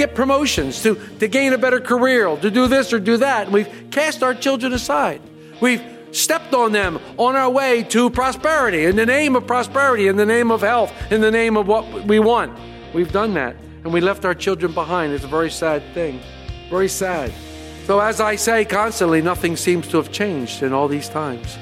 Get promotions, to, to gain a better career, to do this or do that. And we've cast our children aside. We've stepped on them on our way to prosperity, in the name of prosperity, in the name of health, in the name of what we want. We've done that. And we left our children behind. It's a very sad thing. Very sad. So, as I say constantly, nothing seems to have changed in all these times.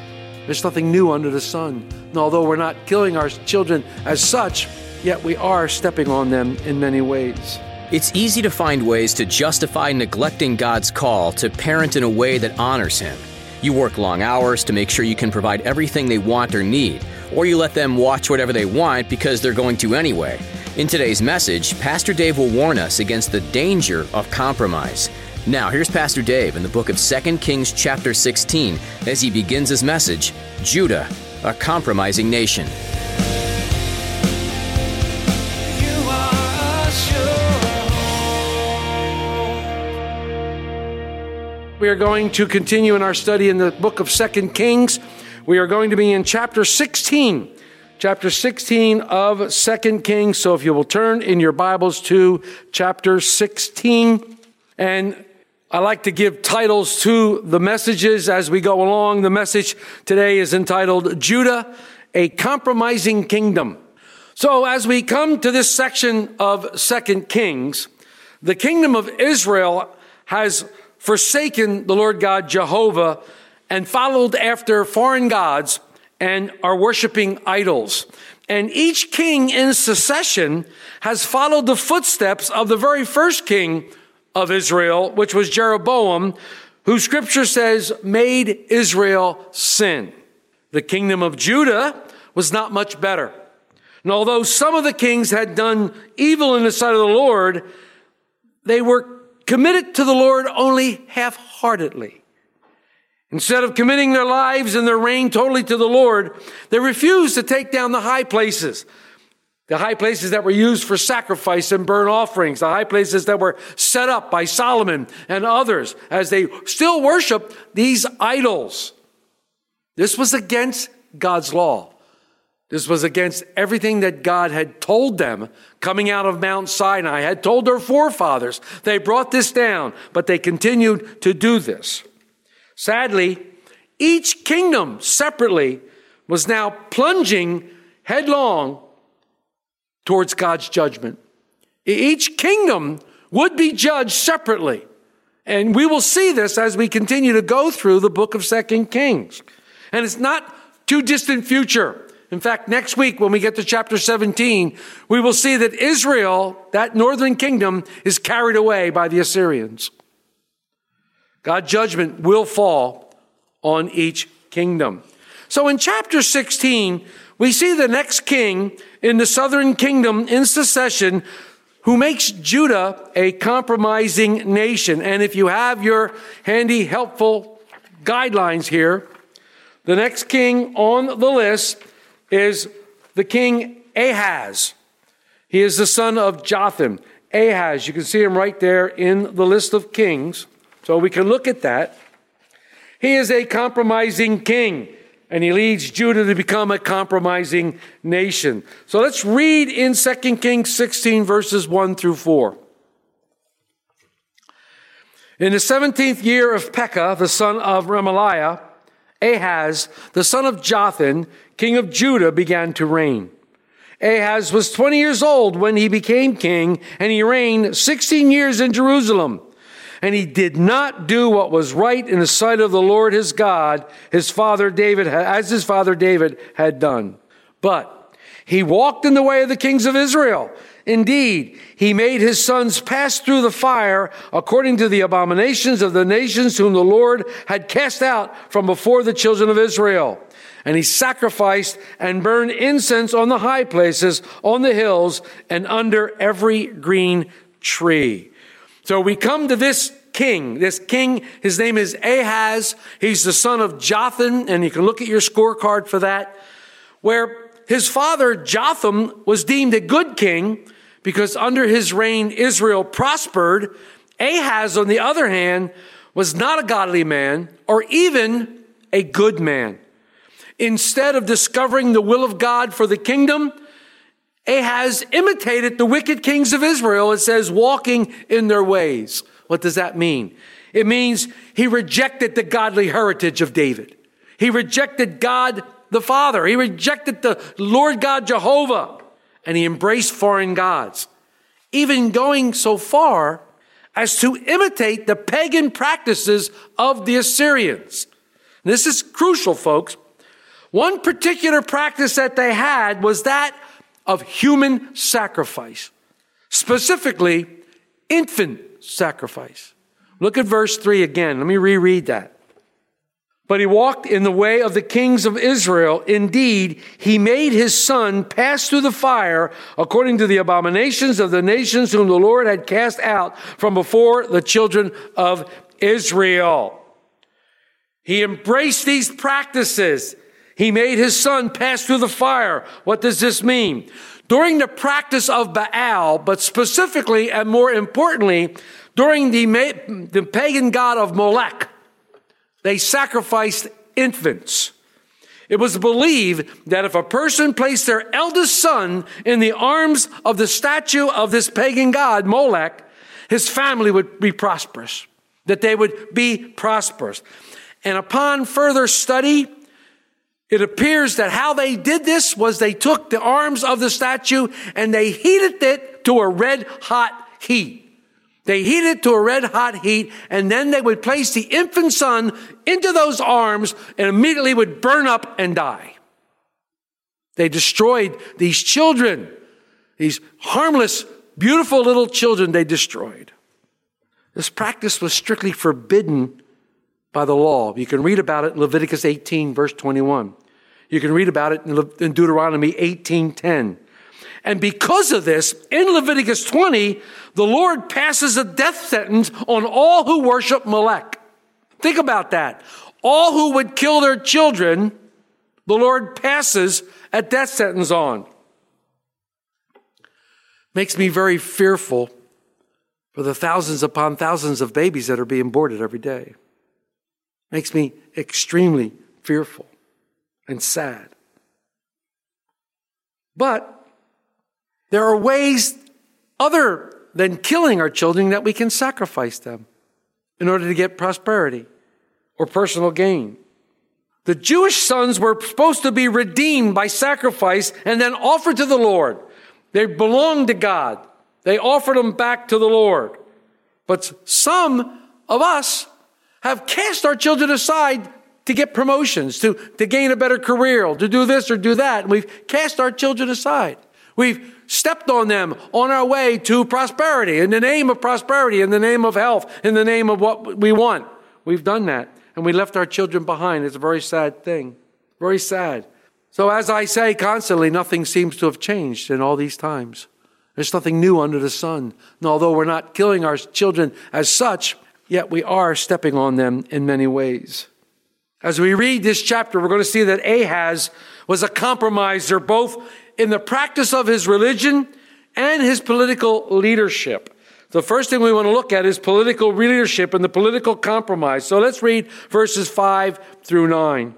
There's nothing new under the sun. And although we're not killing our children as such, yet we are stepping on them in many ways. It's easy to find ways to justify neglecting God's call to parent in a way that honors Him. You work long hours to make sure you can provide everything they want or need, or you let them watch whatever they want because they're going to anyway. In today's message, Pastor Dave will warn us against the danger of compromise. Now, here's Pastor Dave in the book of 2 Kings, chapter 16, as he begins his message Judah, a compromising nation. We are going to continue in our study in the book of Second Kings. We are going to be in chapter 16. Chapter 16 of Second Kings. So if you will turn in your Bibles to chapter 16. And I like to give titles to the messages as we go along. The message today is entitled Judah, a compromising kingdom. So as we come to this section of Second Kings, the kingdom of Israel has forsaken the Lord God Jehovah and followed after foreign gods and are worshiping idols. And each king in succession has followed the footsteps of the very first king of Israel, which was Jeroboam, who scripture says made Israel sin. The kingdom of Judah was not much better. And although some of the kings had done evil in the sight of the Lord, they were committed to the Lord only half heartedly. Instead of committing their lives and their reign totally to the Lord, they refused to take down the high places. The high places that were used for sacrifice and burnt offerings, the high places that were set up by Solomon and others as they still worship these idols. This was against God's law. This was against everything that God had told them coming out of Mount Sinai, had told their forefathers. They brought this down, but they continued to do this. Sadly, each kingdom separately was now plunging headlong towards God's judgment. Each kingdom would be judged separately. And we will see this as we continue to go through the book of Second Kings. And it's not too distant future. In fact, next week when we get to chapter 17, we will see that Israel, that northern kingdom, is carried away by the Assyrians. God's judgment will fall on each kingdom. So in chapter 16, we see the next king in the southern kingdom in succession who makes Judah a compromising nation. And if you have your handy, helpful guidelines here, the next king on the list is the king Ahaz. He is the son of Jotham. Ahaz, you can see him right there in the list of kings. So we can look at that. He is a compromising king, and he leads Judah to become a compromising nation. So let's read in 2 Kings 16, verses 1 through 4. In the 17th year of Pekah, the son of Remaliah, Ahaz, the son of Jotham, king of Judah, began to reign. Ahaz was 20 years old when he became king, and he reigned 16 years in Jerusalem. And he did not do what was right in the sight of the Lord his God, his father David, as his father David had done. But he walked in the way of the kings of Israel. Indeed, he made his sons pass through the fire according to the abominations of the nations whom the Lord had cast out from before the children of Israel. And he sacrificed and burned incense on the high places, on the hills, and under every green tree. So we come to this king. This king, his name is Ahaz. He's the son of Jotham, and you can look at your scorecard for that, where his father Jotham was deemed a good king because under his reign Israel prospered. Ahaz, on the other hand, was not a godly man or even a good man. Instead of discovering the will of God for the kingdom, Ahaz imitated the wicked kings of Israel, it says, walking in their ways. What does that mean? It means he rejected the godly heritage of David. He rejected God the Father. He rejected the Lord God Jehovah and he embraced foreign gods, even going so far as to imitate the pagan practices of the Assyrians. This is crucial, folks. One particular practice that they had was that of human sacrifice, specifically infant sacrifice. Look at verse 3 again. Let me reread that. But he walked in the way of the kings of Israel. Indeed, he made his son pass through the fire according to the abominations of the nations whom the Lord had cast out from before the children of Israel. He embraced these practices. He made his son pass through the fire. What does this mean? During the practice of Baal, but specifically and more importantly, during the, the pagan god of Molech, they sacrificed infants. It was believed that if a person placed their eldest son in the arms of the statue of this pagan god, Molech, his family would be prosperous, that they would be prosperous. And upon further study, it appears that how they did this was they took the arms of the statue and they heated it to a red hot heat. They heated it to a red hot heat and then they would place the infant son into those arms and immediately would burn up and die. They destroyed these children, these harmless, beautiful little children they destroyed. This practice was strictly forbidden by the law. You can read about it in Leviticus 18, verse 21. You can read about it in, Deuteronomy 18, 10. And because of this, in Leviticus 20, the Lord passes a death sentence on all who worship Molech. Think about that. All who would kill their children, the Lord passes a death sentence on. Makes me very fearful for the thousands upon thousands of babies that are being aborted every day. Makes me extremely fearful and sad. But there are ways other than killing our children that we can sacrifice them in order to get prosperity or personal gain. The Jewish sons were supposed to be redeemed by sacrifice and then offered to the Lord. They belonged to God. They offered them back to the Lord. But some of us have cast our children aside to get promotions, to, to gain a better career, to do this or do that. And we've cast our children aside. We've stepped on them on our way to prosperity, in the name of prosperity, in the name of health, in the name of what we want. We've done that. And we left our children behind. It's a very sad thing. Very sad. So, as I say constantly, nothing seems to have changed in all these times. There's nothing new under the sun. And although we're not killing our children as such, yet we are stepping on them in many ways. As we read this chapter, we're going to see that Ahaz was a compromiser both in the practice of his religion and his political leadership. The first thing we want to look at is political leadership and the political compromise. So let's read verses 5 through 9.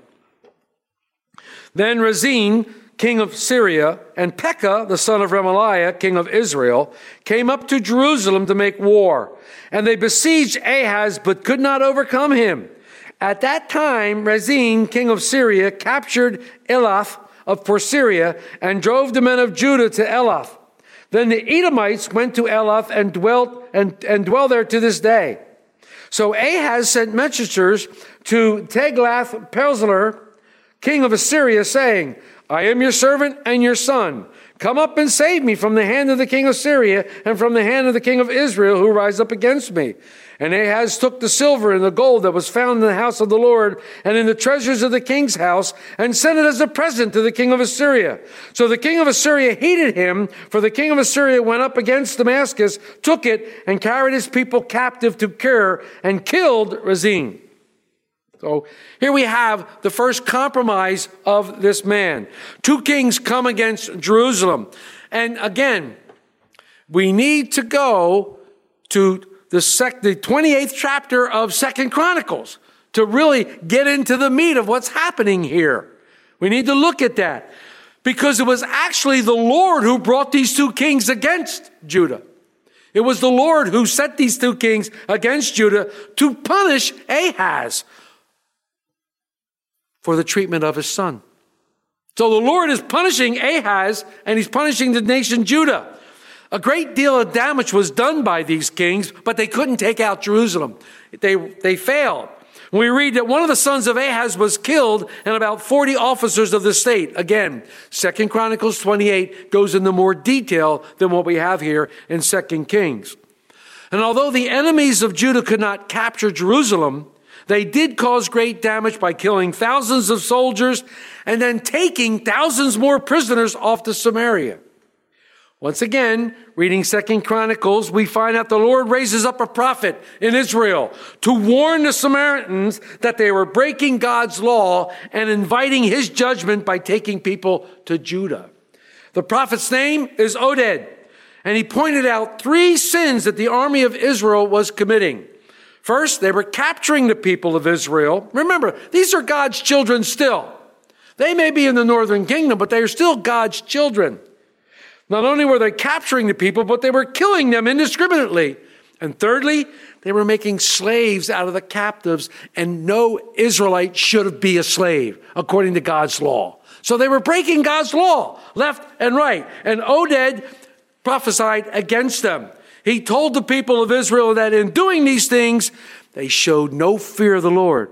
Then Rezin, king of Syria, and Pekah, the son of Remaliah, king of Israel, came up to Jerusalem to make war. And they besieged Ahaz, but could not overcome him. At that time, Rezin, king of Syria, captured Elath of Syria and drove the men of Judah to Elath. Then the Edomites went to Elath and dwelt and, and dwell there to this day. So Ahaz sent messengers to Tiglath-Pileser, king of Assyria, saying, I am your servant and your son. Come up and save me from the hand of the king of Syria and from the hand of the king of Israel who rise up against me. And Ahaz took the silver and the gold that was found in the house of the Lord and in the treasures of the king's house and sent it as a present to the king of Assyria. So the king of Assyria hated him, for the king of Assyria went up against Damascus, took it, and carried his people captive to Kir and killed Rezin. So here we have the first compromise of this man. Two kings come against Jerusalem. And again, we need to go to the, sec- the 28th chapter of Second Chronicles to really get into the meat of what's happening here. We need to look at that because it was actually the Lord who brought these two kings against Judah. It was the Lord who set these two kings against Judah to punish Ahaz for the treatment of his son. So the Lord is punishing Ahaz and he's punishing the nation Judah. A great deal of damage was done by these kings, but they couldn't take out Jerusalem. They, they failed. We read that one of the sons of Ahaz was killed and about 40 officers of the state. Again, Second Chronicles 28 goes into more detail than what we have here in Second Kings. And although the enemies of Judah could not capture Jerusalem, they did cause great damage by killing thousands of soldiers and then taking thousands more prisoners off to Samaria. Once again, reading Second Chronicles, we find out the Lord raises up a prophet in Israel to warn the Samaritans that they were breaking God's law and inviting his judgment by taking people to Judah. The prophet's name is Oded, and he pointed out three sins that the army of Israel was committing. First, they were capturing the people of Israel. Remember, these are God's children still. They may be in the northern kingdom, but they are still God's children. Not only were they capturing the people, but they were killing them indiscriminately. And thirdly, they were making slaves out of the captives, and no Israelite should be a slave according to God's law. So they were breaking God's law left and right. And Oded prophesied against them. He told the people of Israel that in doing these things, they showed no fear of the Lord.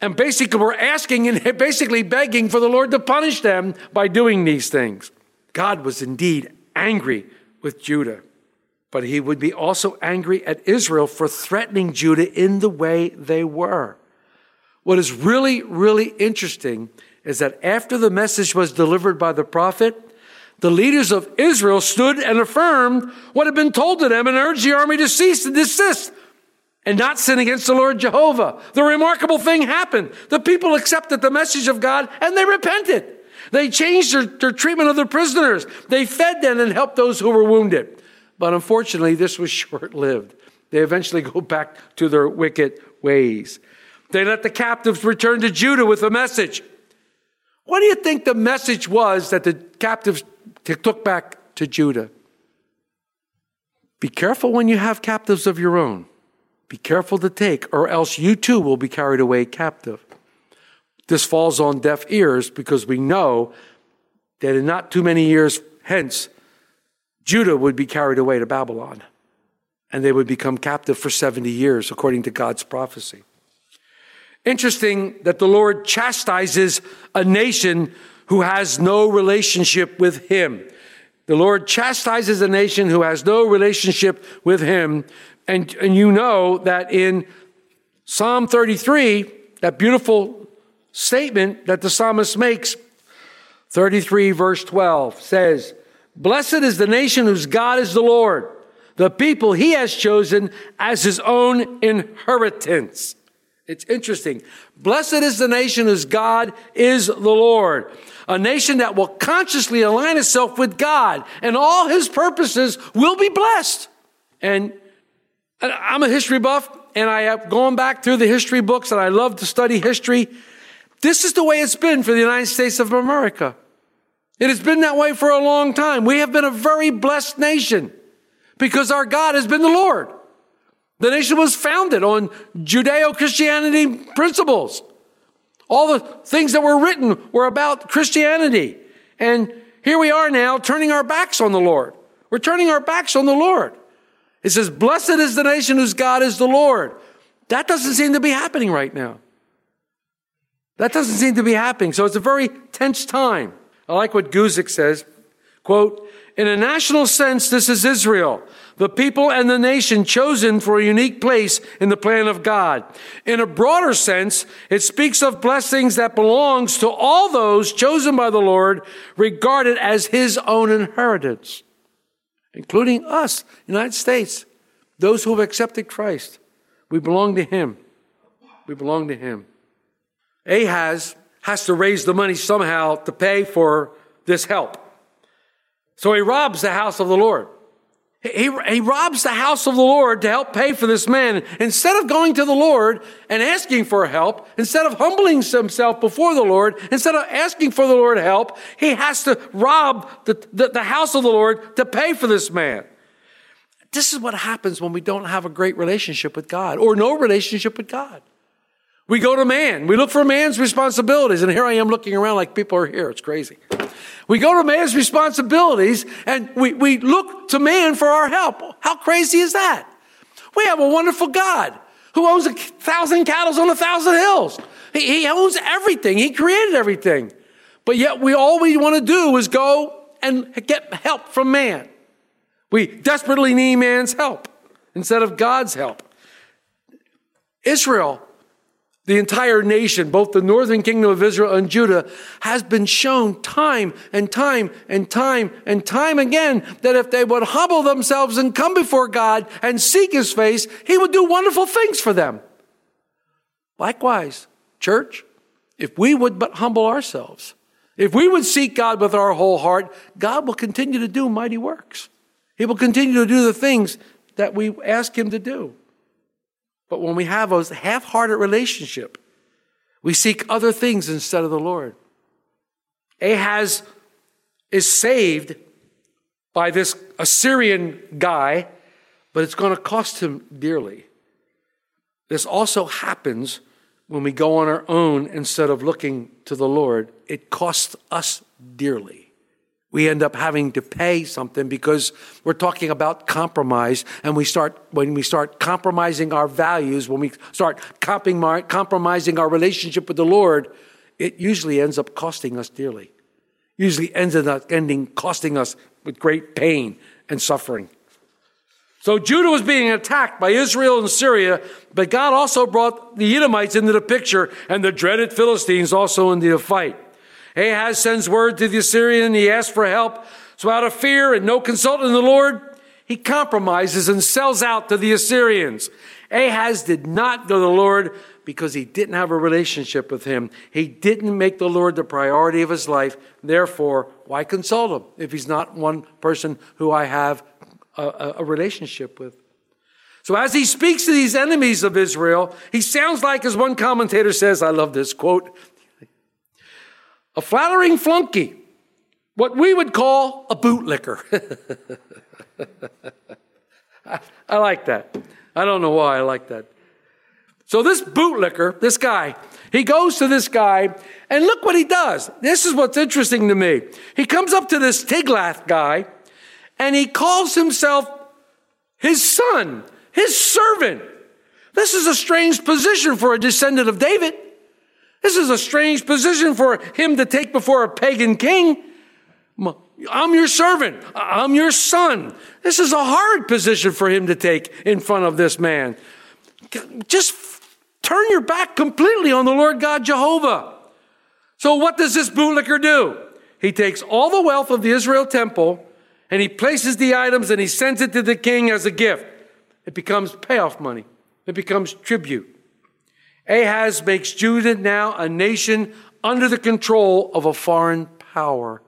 And basically were asking and basically begging for the Lord to punish them by doing these things. God was indeed angry with Judah, but he would be also angry at Israel for threatening Judah in the way they were. What is really, really interesting is that after the message was delivered by the prophet, the leaders of Israel stood and affirmed what had been told to them and urged the army to cease and desist and not sin against the Lord Jehovah. The remarkable thing happened. The people accepted the message of God and they repented. They changed their, their treatment of their prisoners. They fed them and helped those who were wounded. But unfortunately, this was short lived. They eventually go back to their wicked ways. They let the captives return to Judah with a message. What do you think the message was that the captives took back to Judah? Be careful when you have captives of your own. Be careful to take, or else you too will be carried away captive. This falls on deaf ears because we know that in not too many years hence, Judah would be carried away to Babylon and they would become captive for 70 years, according to God's prophecy. Interesting that the Lord chastises a nation who has no relationship with Him. The Lord chastises a nation who has no relationship with Him. And, and you know that in Psalm 33, that beautiful statement that the psalmist makes, 33 verse 12 says, Blessed is the nation whose God is the Lord, the people he has chosen as his own inheritance. It's interesting. Blessed is the nation whose God is the Lord. A nation that will consciously align itself with God and all his purposes will be blessed. And I'm a history buff and I have gone back through the history books and I love to study history. This is the way it's been for the United States of America. It has been that way for a long time. We have been a very blessed nation because our God has been the Lord. The nation was founded on Judeo Christianity principles. All the things that were written were about Christianity. And here we are now turning our backs on the Lord. We're turning our backs on the Lord. It says, Blessed is the nation whose God is the Lord. That doesn't seem to be happening right now. That doesn't seem to be happening. So it's a very tense time. I like what Guzik says. Quote, in a national sense, this is Israel, the people and the nation chosen for a unique place in the plan of God. In a broader sense, it speaks of blessings that belongs to all those chosen by the Lord, regarded as his own inheritance, including us, United States, those who have accepted Christ. We belong to him. We belong to him. Ahaz has to raise the money somehow to pay for this help. So he robs the house of the Lord. He, he robs the house of the Lord to help pay for this man. Instead of going to the Lord and asking for help, instead of humbling himself before the Lord, instead of asking for the Lord help, he has to rob the, the, the house of the Lord to pay for this man. This is what happens when we don't have a great relationship with God or no relationship with God. We go to man. We look for man's responsibilities. And here I am looking around like people are here. It's crazy. We go to man's responsibilities and we, we look to man for our help. How crazy is that? We have a wonderful God who owns a thousand cattle on a thousand hills. He, he owns everything. He created everything. But yet we all we want to do is go and get help from man. We desperately need man's help instead of God's help. Israel the entire nation, both the northern kingdom of Israel and Judah, has been shown time and time and time and time again that if they would humble themselves and come before God and seek his face, he would do wonderful things for them. Likewise, church, if we would but humble ourselves, if we would seek God with our whole heart, God will continue to do mighty works. He will continue to do the things that we ask him to do. But when we have a half hearted relationship, we seek other things instead of the Lord. Ahaz is saved by this Assyrian guy, but it's going to cost him dearly. This also happens when we go on our own instead of looking to the Lord. It costs us dearly we end up having to pay something because we're talking about compromise and we start when we start compromising our values when we start compromising our relationship with the lord it usually ends up costing us dearly. Usually ends up ending costing us with great pain and suffering. So judah was being attacked by israel and syria but god also brought the edomites into the picture and the dreaded philistines also into the fight Ahaz sends word to the Assyrian. He asks for help. So out of fear and no consulting the Lord, he compromises and sells out to the Assyrians. Ahaz did not go to the Lord because he didn't have a relationship with him. He didn't make the Lord the priority of his life. Therefore, why consult him if he's not one person who I have a, a relationship with? So as he speaks to these enemies of Israel, he sounds like, as one commentator says, I love this quote, a flattering flunky, what we would call a bootlicker. I, I like that. I don't know why I like that. So this bootlicker, this guy, he goes to this guy, and look what he does. This is what's interesting to me. He comes up to this Tiglath guy, and he calls himself his son, his servant. This is a strange position for a descendant of David. This is a strange position for him to take before a pagan king. I'm your servant. I'm your son. This is a hard position for him to take in front of this man. Just turn your back completely on the Lord God Jehovah. So, what does this bootlicker do? He takes all the wealth of the Israel temple and he places the items and he sends it to the king as a gift. It becomes payoff money, it becomes tribute. Ahaz makes Judah now a nation under the control of a foreign power.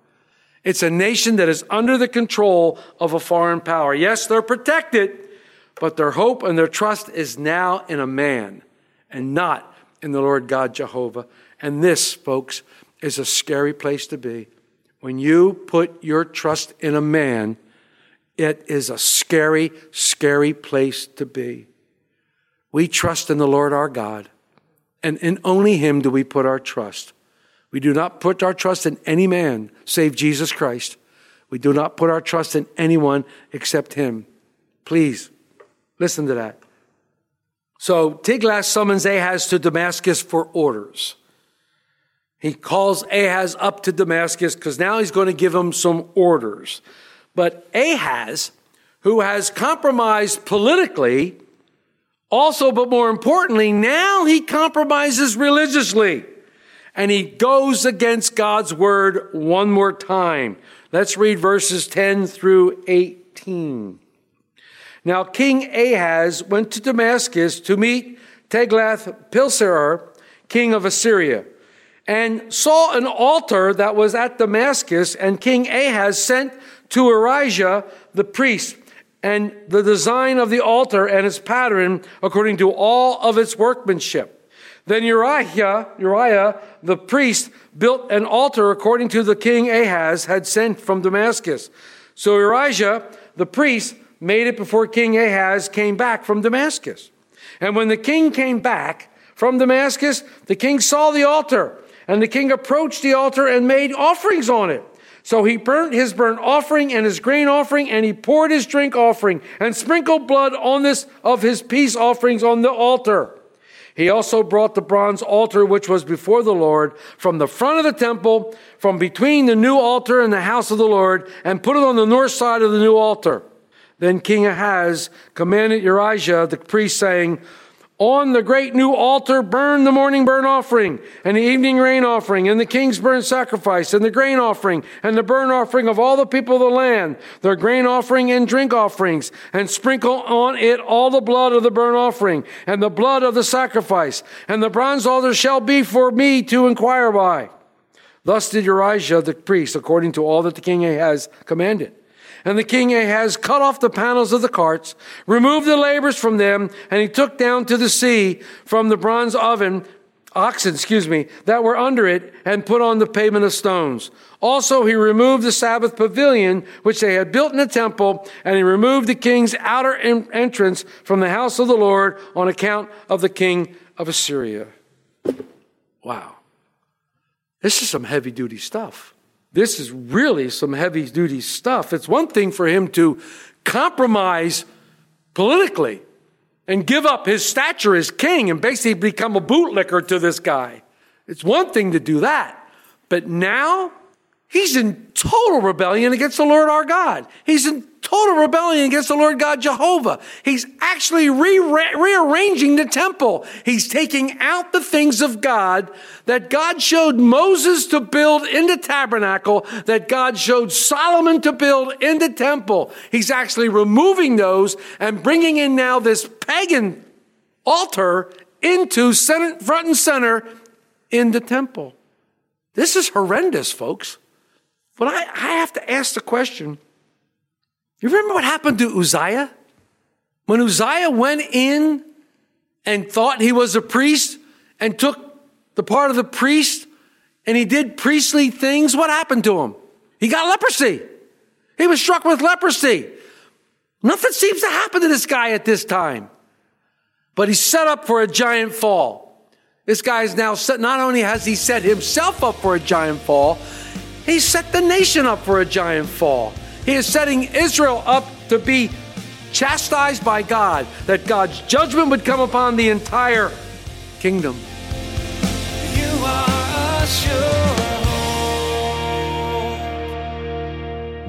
It's a nation that is under the control of a foreign power. Yes, they're protected, but their hope and their trust is now in a man and not in the Lord God Jehovah. And this, folks, is a scary place to be. When you put your trust in a man, it is a scary, scary place to be. We trust in the Lord our God. And in only Him do we put our trust. We do not put our trust in any man save Jesus Christ. We do not put our trust in anyone except Him. Please listen to that. So Tiglath summons Ahaz to Damascus for orders. He calls Ahaz up to Damascus because now he's going to give him some orders. But Ahaz, who has compromised politically, also, but more importantly, now he compromises religiously and he goes against God's word one more time. Let's read verses 10 through 18. Now, King Ahaz went to Damascus to meet Tiglath-Pileser, king of Assyria, and saw an altar that was at Damascus, and King Ahaz sent to Urijah the priest and the design of the altar and its pattern according to all of its workmanship. Then Uriah, Uriah the priest built an altar according to the king Ahaz had sent from Damascus. So Uriah the priest made it before King Ahaz came back from Damascus. And when the king came back from Damascus, the king saw the altar, and the king approached the altar and made offerings on it. So he burnt his burnt offering and his grain offering, and he poured his drink offering and sprinkled blood on this of his peace offerings on the altar. He also brought the bronze altar which was before the Lord from the front of the temple, from between the new altar and the house of the Lord, and put it on the north side of the new altar. Then King Ahaz commanded Urijah the priest, saying, on the great new altar, burn the morning burnt offering, and the evening rain offering, and the king's burnt sacrifice, and the grain offering, and the burnt offering of all the people of the land, their grain offering and drink offerings, and sprinkle on it all the blood of the burnt offering, and the blood of the sacrifice, and the bronze altar shall be for me to inquire by. Thus did Urijah the priest, according to all that the king has commanded. And the king Ahaz cut off the panels of the carts, removed the lavers from them, and he took down to the sea from the bronze oven, oxen, excuse me, that were under it, and put on the pavement of stones. Also, he removed the Sabbath pavilion, which they had built in the temple, and he removed the king's outer en- entrance from the house of the Lord on account of the king of Assyria. Wow. This is some heavy duty stuff. This is really some heavy duty stuff. It's one thing for him to compromise politically and give up his stature as king and basically become a bootlicker to this guy. It's one thing to do that. But now he's in total rebellion against the Lord our God. He's in total rebellion against the Lord God Jehovah. He's actually re- rearranging the temple. He's taking out the things of God that God showed Moses to build in the tabernacle, that God showed Solomon to build in the temple. He's actually removing those and bringing in now this pagan altar into center, front and center in the temple. This is horrendous, folks. But I, I have to ask the question you remember what happened to Uzziah? When Uzziah went in and thought he was a priest and took the part of the priest and he did priestly things, what happened to him? He got leprosy. He was struck with leprosy. Nothing seems to happen to this guy at this time. But he's set up for a giant fall. This guy is now set, not only has he set himself up for a giant fall, he set the nation up for a giant fall. He is setting Israel up to be chastised by God, that God's judgment would come upon the entire kingdom. You are sure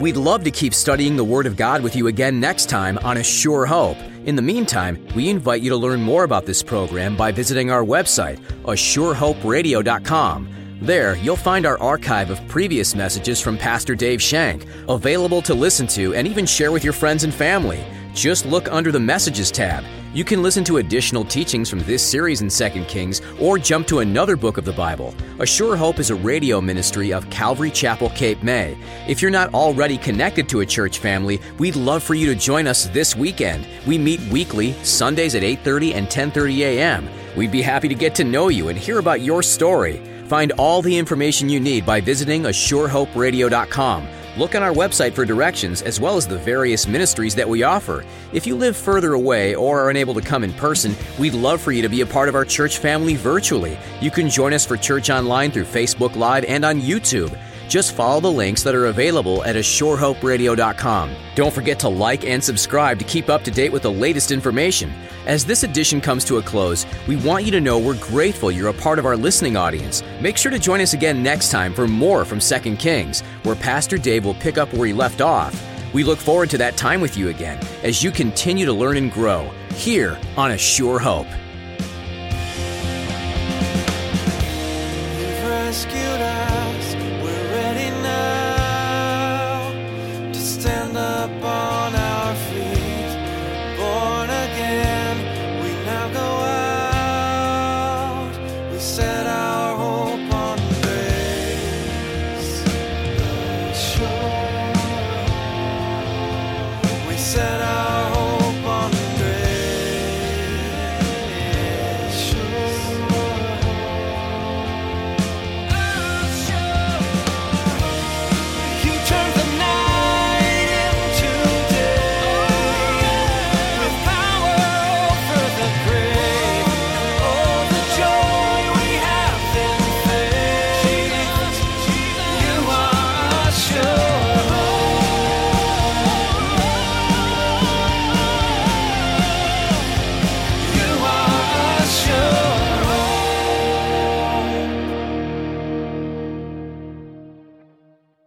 We'd love to keep studying the Word of God with you again next time on A Sure Hope. In the meantime, we invite you to learn more about this program by visiting our website, ASureHopeRadio.com. There, you'll find our archive of previous messages from Pastor Dave Shank, available to listen to and even share with your friends and family. Just look under the Messages tab. You can listen to additional teachings from this series in 2 Kings or jump to another book of the Bible. A Sure Hope is a radio ministry of Calvary Chapel, Cape May. If you're not already connected to a church family, we'd love for you to join us this weekend. We meet weekly, Sundays at 8:30 and 10:30 a.m. We'd be happy to get to know you and hear about your story. Find all the information you need by visiting ASureHopeRadio.com. Look on our website for directions as well as the various ministries that we offer. If you live further away or are unable to come in person, we'd love for you to be a part of our church family virtually. You can join us for church online through Facebook Live and on YouTube. Just follow the links that are available at ASureHopeRadio.com. Don't forget to like and subscribe to keep up to date with the latest information. As this edition comes to a close, we want you to know we're grateful you're a part of our listening audience. Make sure to join us again next time for more from 2 Kings, where Pastor Dave will pick up where he left off. We look forward to that time with you again as you continue to learn and grow here on A Sure Hope.